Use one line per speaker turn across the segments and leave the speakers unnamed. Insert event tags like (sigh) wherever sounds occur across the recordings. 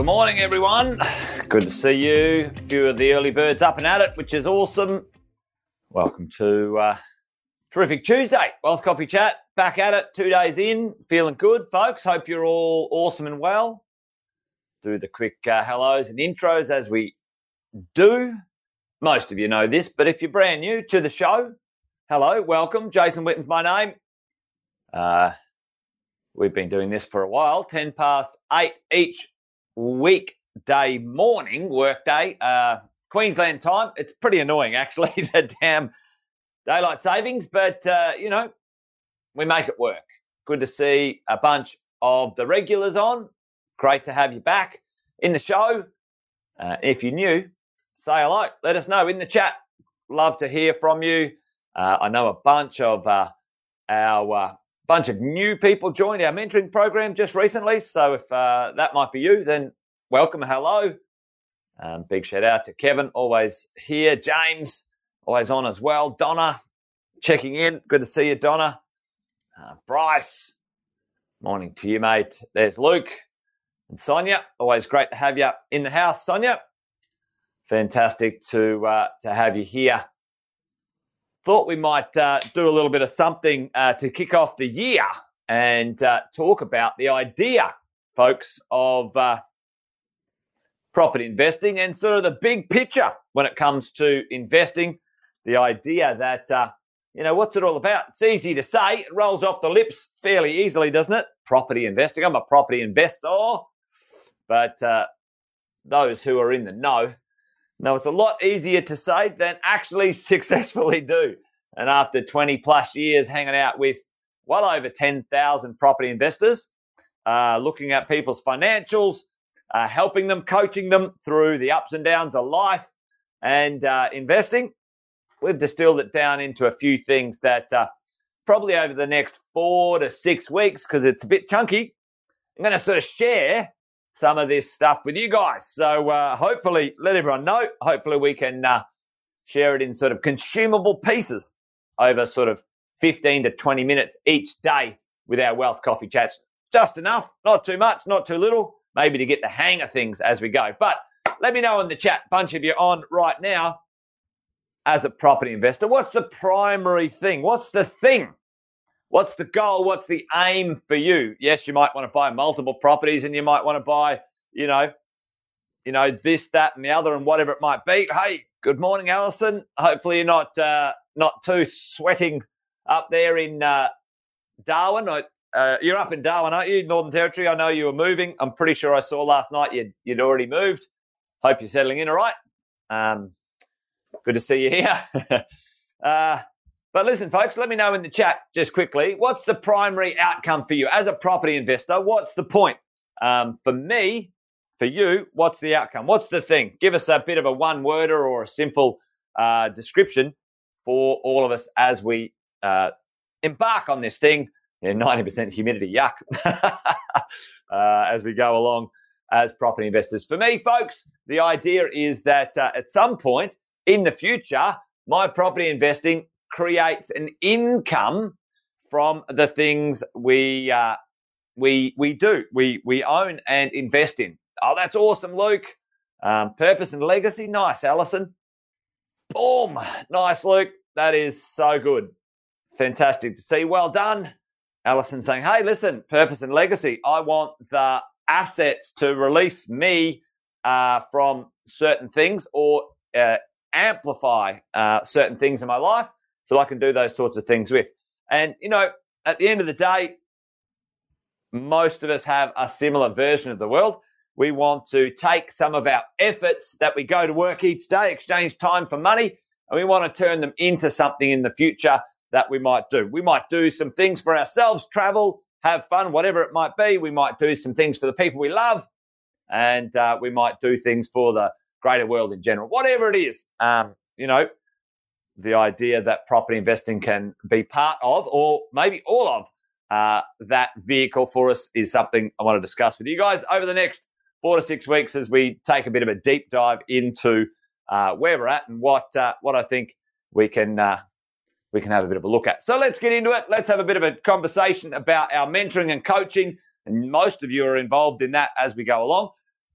Good morning, everyone. Good to see you. A few of the early birds up and at it, which is awesome. Welcome to uh, terrific Tuesday. Wealth Coffee Chat. Back at it, two days in. Feeling good, folks. Hope you're all awesome and well. Do the quick uh, hellos and intros as we do. Most of you know this, but if you're brand new to the show, hello, welcome. Jason Witten's my name. Uh, we've been doing this for a while, 10 past 8 each weekday morning, workday, uh, Queensland time. It's pretty annoying, actually, (laughs) the damn daylight savings, but, uh, you know, we make it work. Good to see a bunch of the regulars on. Great to have you back in the show. Uh, if you're new, say hello. Let us know in the chat. Love to hear from you. Uh, I know a bunch of uh, our uh, bunch of new people joined our mentoring program just recently. So if uh, that might be you, then welcome, hello. Um, big shout out to Kevin, always here. James, always on as well. Donna, checking in. Good to see you, Donna. Uh, Bryce, morning to you, mate. There's Luke and Sonia. Always great to have you in the house, Sonia. Fantastic to uh, to have you here. Thought we might uh, do a little bit of something uh, to kick off the year and uh, talk about the idea, folks, of uh, property investing and sort of the big picture when it comes to investing. The idea that uh, you know what's it all about? It's easy to say; it rolls off the lips fairly easily, doesn't it? Property investing. I'm a property investor, but uh, those who are in the know no, it's a lot easier to say than actually (laughs) successfully do. And after 20 plus years hanging out with well over 10,000 property investors, uh, looking at people's financials, uh, helping them, coaching them through the ups and downs of life and uh, investing, we've distilled it down into a few things that uh, probably over the next four to six weeks, because it's a bit chunky, I'm going to sort of share some of this stuff with you guys. So uh, hopefully, let everyone know. Hopefully, we can uh, share it in sort of consumable pieces over sort of 15 to 20 minutes each day with our wealth coffee chats. Just enough, not too much, not too little, maybe to get the hang of things as we go. But let me know in the chat, bunch of you on right now, as a property investor, what's the primary thing? What's the thing What's the goal? What's the aim for you? Yes, you might want to buy multiple properties and you might want to buy, you know, you know, this, that, and the other, and whatever it might be. Hey, good morning, Alison. Hopefully you're not uh, not too sweating up there in uh, Darwin. Uh, you're up in Darwin, aren't you? Northern Territory. I know you were moving. I'm pretty sure I saw last night you'd, you'd already moved. Hope you're settling in all right. Um, good to see you here. (laughs) uh, but listen, folks, let me know in the chat just quickly what's the primary outcome for you as a property investor? What's the point? Um, for me, for you, what's the outcome? What's the thing? Give us a bit of a one worder or a simple uh, description for all of us as we uh, embark on this thing. Yeah, 90% humidity, yuck, (laughs) uh, as we go along as property investors. For me, folks, the idea is that uh, at some point in the future, my property investing creates an income from the things we uh, we we do, we we own and invest in. Oh, that's awesome, Luke. Um, purpose and legacy, nice, Allison. Boom, nice, Luke. That is so good, fantastic to see. Well done, Allison. Saying, hey, listen, purpose and legacy. I want the assets to release me uh, from certain things or uh, amplify uh, certain things in my life so I can do those sorts of things with. And, you know, at the end of the day, most of us have a similar version of the world. We want to take some of our efforts that we go to work each day, exchange time for money, and we want to turn them into something in the future that we might do. We might do some things for ourselves, travel, have fun, whatever it might be. We might do some things for the people we love, and uh, we might do things for the greater world in general. Whatever it is, um, you know, the idea that property investing can be part of, or maybe all of, uh, that vehicle for us is something I want to discuss with you guys over the next four to six weeks as we take a bit of a deep dive into uh, where we're at and what uh, what I think we can uh, we can have a bit of a look at. So let's get into it. Let's have a bit of a conversation about our mentoring and coaching. And most of you are involved in that as we go along.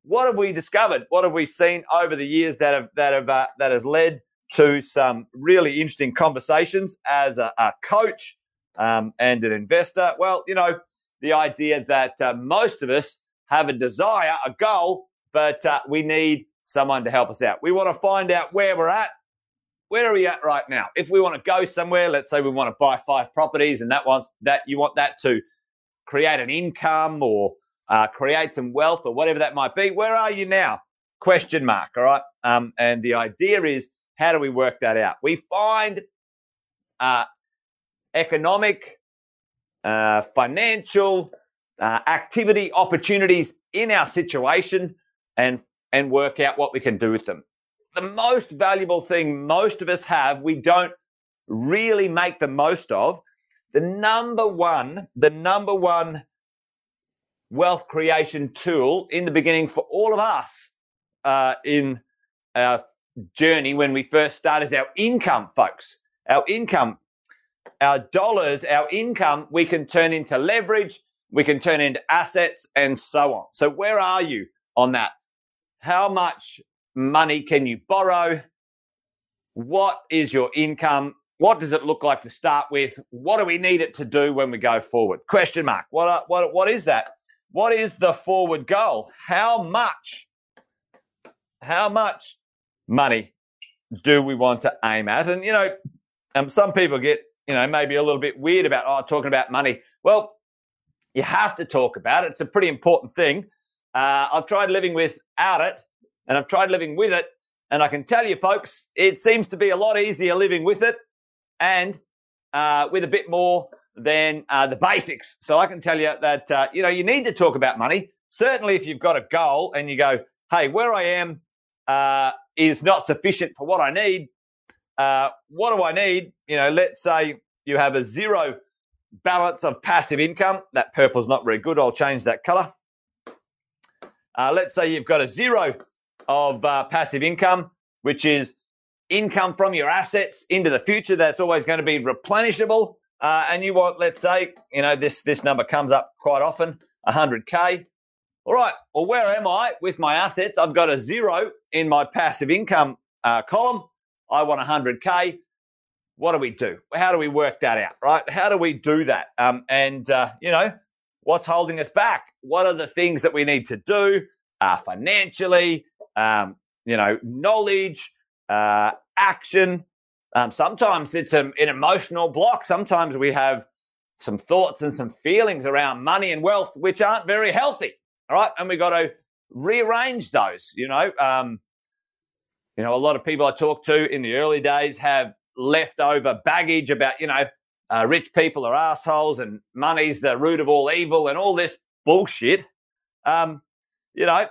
what have we discovered? What have we seen over the years that have that have uh, that has led to some really interesting conversations as a, a coach um, and an investor? Well, you know, the idea that uh, most of us have a desire, a goal, but uh, we need someone to help us out. We want to find out where we're at. Where are we at right now? If we want to go somewhere, let's say we want to buy five properties, and that wants that you want that to create an income or uh, create some wealth or whatever that might be. Where are you now? Question mark. All right. Um, and the idea is, how do we work that out? We find uh, economic, uh, financial uh, activity opportunities in our situation and and work out what we can do with them. The most valuable thing most of us have, we don't really make the most of. The number one, the number one wealth creation tool in the beginning for all of us uh, in our journey when we first start is our income, folks. Our income, our dollars, our income, we can turn into leverage, we can turn into assets, and so on. So, where are you on that? How much money can you borrow? What is your income? What does it look like to start with? What do we need it to do when we go forward? Question mark. What, what, what is that? What is the forward goal? How much, how much money do we want to aim at? And, you know, um, some people get, you know, maybe a little bit weird about, oh, talking about money. Well, you have to talk about it. It's a pretty important thing. Uh, I've tried living without it and I've tried living with it. And I can tell you, folks, it seems to be a lot easier living with it and uh, with a bit more than uh, the basics. So I can tell you that, uh, you know, you need to talk about money. Certainly, if you've got a goal and you go, hey, where I am uh, is not sufficient for what I need. Uh, what do I need? You know, let's say you have a zero balance of passive income. That purple's not very good. I'll change that color. Uh, let's say you've got a zero of uh, passive income, which is income from your assets into the future that's always going to be replenishable uh, and you want, let's say, you know, this this number comes up quite often, 100k. All right. Well, where am I with my assets? I've got a zero in my passive income uh, column. I want 100k. What do we do? How do we work that out? Right? How do we do that? Um, and uh, you know, what's holding us back? What are the things that we need to do uh, financially? Um, you know, knowledge, uh, action, um, sometimes it's a, an emotional block. Sometimes we have some thoughts and some feelings around money and wealth which aren't very healthy. All right, and we got to rearrange those. You know, um, you know, a lot of people I talk to in the early days have leftover baggage about you know, uh, rich people are assholes and money's the root of all evil and all this bullshit. Um, you know,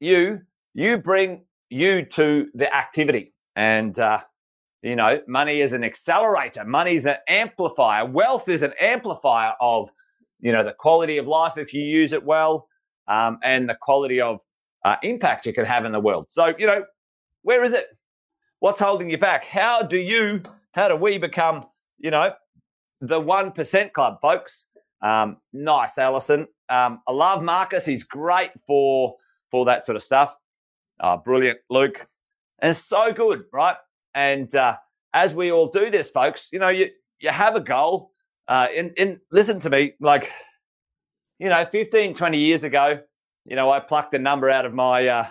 you you bring you to the activity, and uh, you know, money is an accelerator, money is an amplifier, wealth is an amplifier of, you know, the quality of life if you use it well, um, and the quality of uh, impact you can have in the world. So, you know, where is it? What's holding you back? How do you, how do we become, you know, the 1% club, folks? Um, nice, Allison. Um, I love Marcus. He's great for, for that sort of stuff. Uh, brilliant, Luke. And it's so good, right? And uh, as we all do this, folks, you know, you, you have a goal. Uh, and, and listen to me, like, you know, 15, 20 years ago, you know, I plucked the number out of my, uh,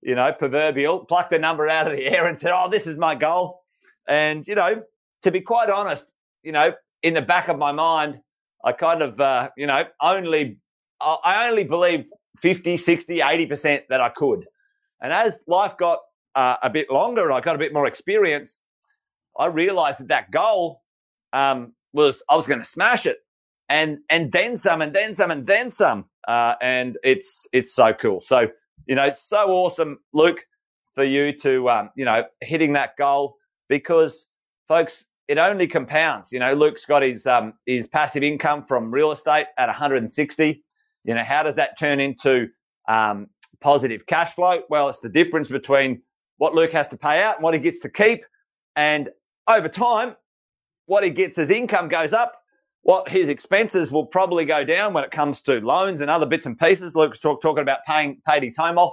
you know, proverbial, plucked the number out of the air and said, oh, this is my goal. And, you know, to be quite honest, you know, in the back of my mind, I kind of, uh, you know, only, I only believed 50, 60, 80% that I could. And as life got uh, a bit longer and I got a bit more experience, I realized that that goal um, was I was going to smash it, and and then some, and then some, and then some, uh, and it's it's so cool. So you know, it's so awesome, Luke, for you to um, you know hitting that goal because, folks, it only compounds. You know, Luke's got his um, his passive income from real estate at 160. You know, how does that turn into um, positive cash flow? Well, it's the difference between what Luke has to pay out and what he gets to keep. And over time, what he gets as income goes up, what his expenses will probably go down when it comes to loans and other bits and pieces. Luke's talk, talking about paying paid his home off.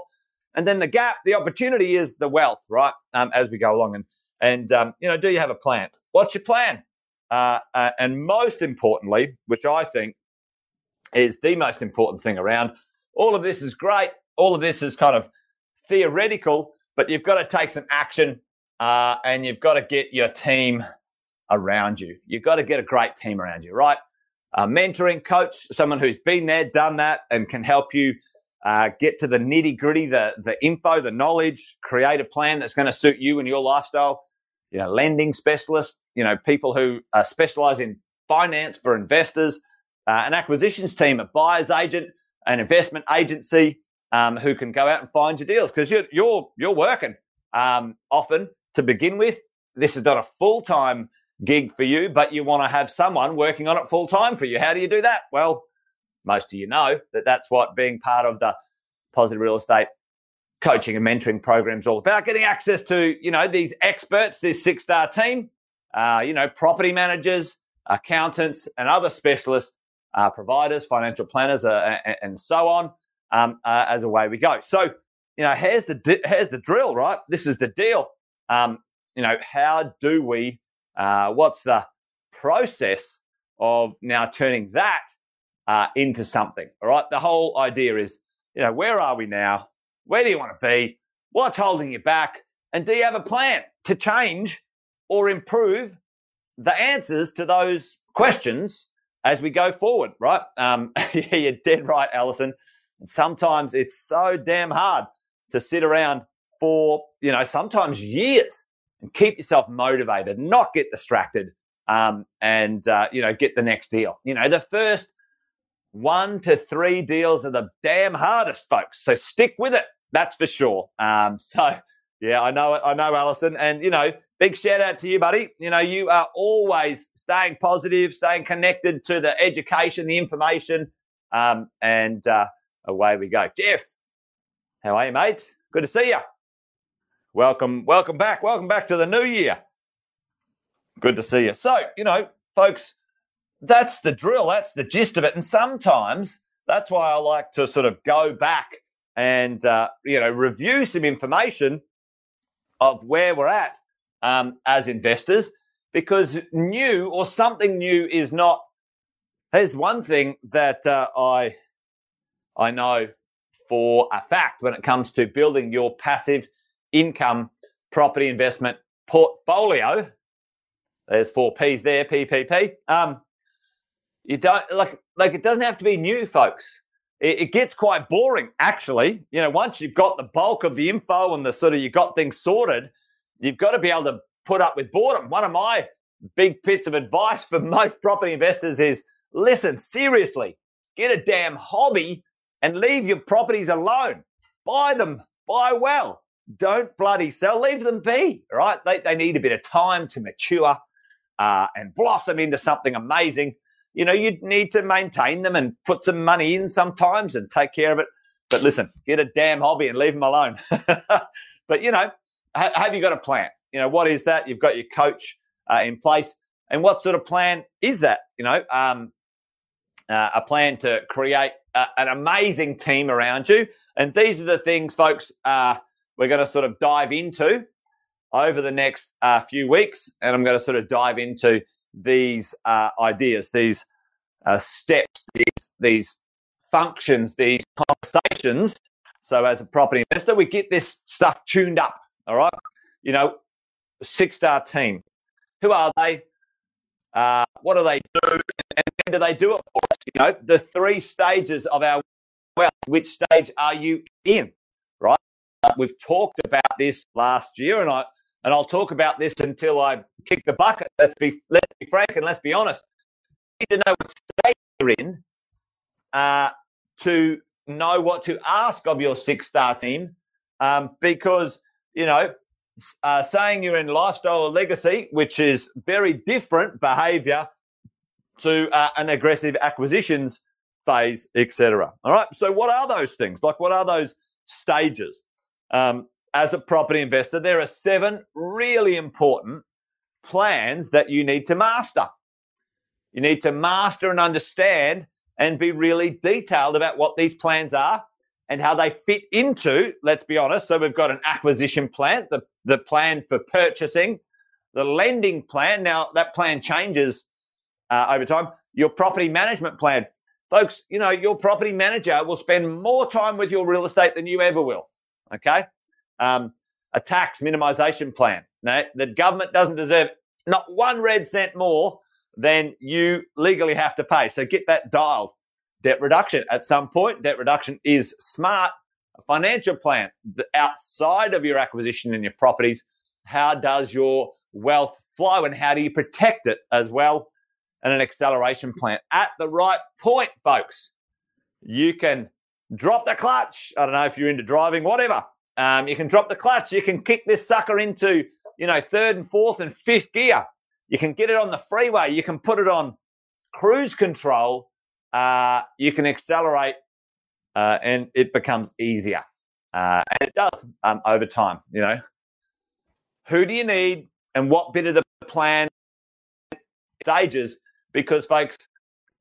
And then the gap, the opportunity is the wealth, right? Um, as we go along. And, and um, you know, do you have a plan? What's your plan? Uh, uh, and most importantly, which I think is the most important thing around, all of this is great. All of this is kind of theoretical, but you've got to take some action uh, and you've got to get your team around you. You've got to get a great team around you, right? A mentoring coach, someone who's been there, done that, and can help you uh, get to the nitty gritty, the the info, the knowledge, create a plan that's going to suit you and your lifestyle. You know, lending specialists, you know, people who uh, specialize in finance for investors, uh, an acquisitions team, a buyer's agent, an investment agency um, who can go out and find your deals because you're you're you're working um, often to begin with. This is not a full time gig for you, but you want to have someone working on it full time for you. How do you do that? Well, most of you know that that's what being part of the positive real estate coaching and mentoring program is all about getting access to you know these experts this six star team uh, you know property managers accountants and other specialist uh, providers financial planners uh, and, and, so on um, uh, as a way we go so you know here's the here's the drill right this is the deal um, you know how do we uh, what's the process of now turning that uh, into something? All right. The whole idea is, you know, where are we now? Where do you want to be? What's holding you back? And do you have a plan to change or improve the answers to those questions as we go forward? Right. Um, (laughs) yeah, you're dead right, Alison. And sometimes it's so damn hard to sit around for, you know, sometimes years and keep yourself motivated, not get distracted, um, and uh, you know get the next deal. You know the first one to three deals are the damn hardest, folks. So stick with it. That's for sure. Um, (laughs) so yeah, I know it. I know, Alison, and you know, big shout out to you, buddy. You know, you are always staying positive, staying connected to the education, the information, um, and uh, away we go. Jeff, how are you, mate? Good to see you. Welcome, welcome back. Welcome back to the new year. Good to see you. So, you know, folks, that's the drill. That's the gist of it. And sometimes that's why I like to sort of go back and, uh, you know, review some information of where we're at um, as investors because new or something new is not. Here's one thing that uh, I I know for a fact when it comes to building your passive income property investment portfolio. There's four P's there, PPP. Um, you don't like like it doesn't have to be new, folks. It, it, gets quite boring, actually. You know, once you've got the bulk of the info and the sort of you got things sorted, you've got to be able to put up with boredom. One of my big bits of advice for (laughs) most property investors is listen, seriously, get a damn hobby and leave your properties alone. Buy them, buy well don't bloody sell. Leave them be, right? They, they need a bit of time to mature uh, and blossom into something amazing. You know, you need to maintain them and put some money in sometimes and take care of it. But listen, get a damn hobby and leave them alone. (laughs) but, you know, ha- have you got a plan? You know, what is that? You've got your coach uh, in place. And what sort of plan is that? You know, um, uh, a plan to create an amazing team around you. And these are the things, folks, uh, we're going to sort of dive into over the next uh, few weeks. And I'm going to sort of dive into these uh, ideas, these uh, steps, these, these functions, these conversations. So, as a property investor, we get this stuff tuned up. All right. You know, six star team. Who are they? Uh, what do they do? And when do they do it for? You know, the three stages of our wealth. Which stage are you in? Right? We've talked about this last year, and I and I'll talk about this until I kick the bucket. Let's be let's be frank and let's be honest. You need to know what state you're in uh, to know what to ask of your six star team, um, because you know. Uh, saying you're in lifestyle or legacy, which is very different behavior to uh, an aggressive acquisitions phase, etc. All right. So, what are those things? Like, what are those stages? um, as a property investor, there are seven really important plans that you need to master. You need to master and understand and be really detailed about what these plans are and how they fit into, let's be honest. So we've got an acquisition plan, the, the plan for purchasing, the lending plan. Now that plan changes uh, over time. Your property management plan. Folks, you know, your property manager will spend more time with your real estate than you ever will. Okay. Um, a tax minimization plan. Now, the government doesn't deserve not one red cent more than you legally have to pay. So get that dialed. Debt reduction at some point. Debt reduction is smart. A financial plan outside of your acquisition and your properties. How does your wealth flow and how do you protect it as well? And an acceleration plan at the right point, folks. You can drop the clutch. I don't know if you're into driving, whatever. Um, you can drop the clutch. You can kick this sucker into, you know, third and fourth and fifth gear. You can get it on the freeway. You can put it on cruise control. Uh, you can accelerate, uh, and it becomes easier. Uh, and it does um, over time. You know, who do you need, and what bit of the plan stages? Because, folks,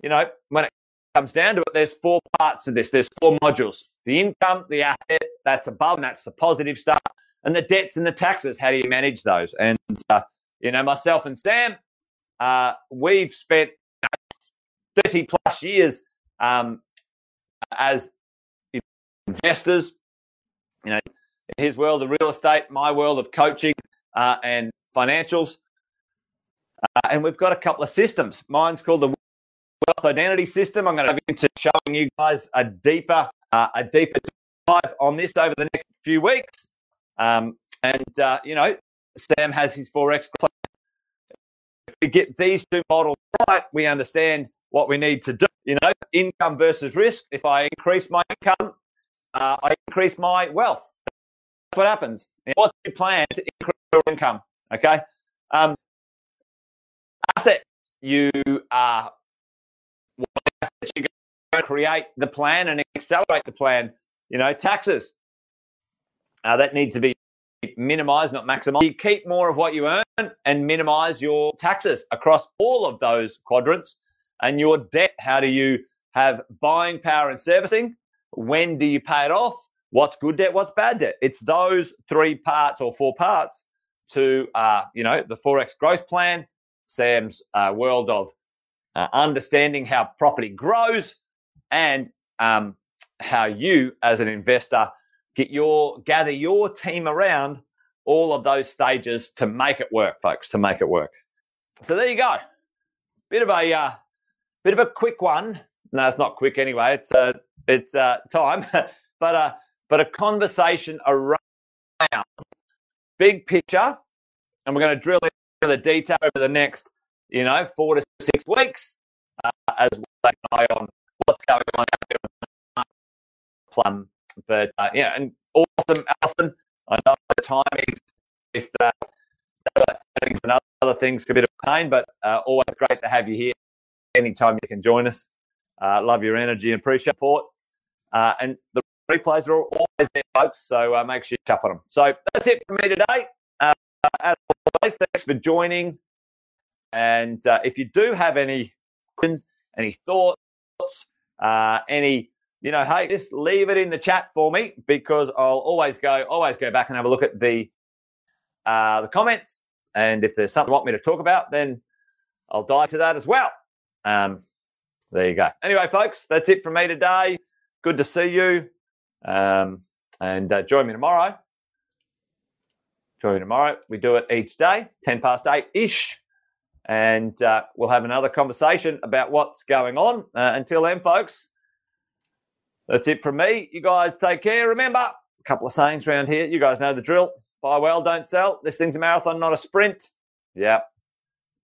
you know, when it comes down to it, there's four parts to this. There's four modules: the income, the asset, that's above, and that's the positive stuff, and the debts and the taxes. How do you manage those? And uh, you know, myself and Sam, uh, we've spent 30 plus years um, as investors. You know, in his world of real estate, my world of coaching uh, and financials. Uh, and we've got a couple of systems. Mine's called the Wealth Identity System. I'm going to go into showing you guys a deeper, uh, a deeper dive on this over the next few weeks. Um, and uh, you know, Sam has his forex. If we get these two models right, we understand what we need to do. You know, income versus risk. If I increase my income, uh, I increase my wealth. That's what happens. What's your plan to increase your income? Okay. Um. You are create the plan and accelerate the plan. You know, taxes. Uh, that needs to be minimized, not maximized. You keep more of what you earn and minimize your taxes across all of those quadrants. And your debt, how do you have buying power and servicing? When do you pay it off? What's good debt? What's bad debt? It's those three parts or four parts to, uh, you know, the Forex growth plan, Sam's uh, world of uh, understanding how property grows and um, how you as an investor get your gather your team around all of those stages to make it work, folks. To make it work. So there you go. Bit of a uh, bit of a quick one. No, it's not quick anyway. It's uh, it's uh, time, (laughs) but uh, but a conversation around big picture, and we're going to drill the detail over the next, you know, four to six weeks, uh, as well eye on what's going on out. Plum but uh, yeah, and awesome, Alison. I know the timing with uh, settings and other things a bit of pain, but uh, always great to have you here. Anytime you can join us. Uh, love your energy and appreciate support. Uh, and the replays are always there, folks. So uh, make sure you tap on them. So that's it for me today. Uh, as always, thanks for joining. And uh, if you do have any questions, any thoughts, uh, any you know, hey, just leave it in the chat for me because I'll always go, always go back and have a look at the uh, the comments. And if there's something you want me to talk about, then I'll dive to that as well. Um, there you go. Anyway, folks, that's it from me today. Good to see you. Um, and uh, join me tomorrow. Join me tomorrow. We do it each day, 10 past 8 ish. And uh, we'll have another conversation about what's going on. Uh, until then, folks, that's it from me. You guys take care. Remember, a couple of sayings around here. You guys know the drill. Buy well, don't sell. This thing's a marathon, not a sprint. Yep.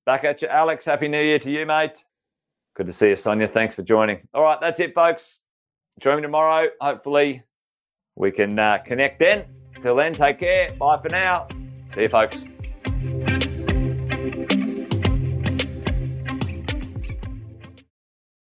Back at you, Alex. Happy New Year to you, mate. Good to see you, Sonia. Thanks for joining. All right, that's it, folks. Join me tomorrow. Hopefully, we can uh, connect then. Till then, take care. Bye for now. See you, folks.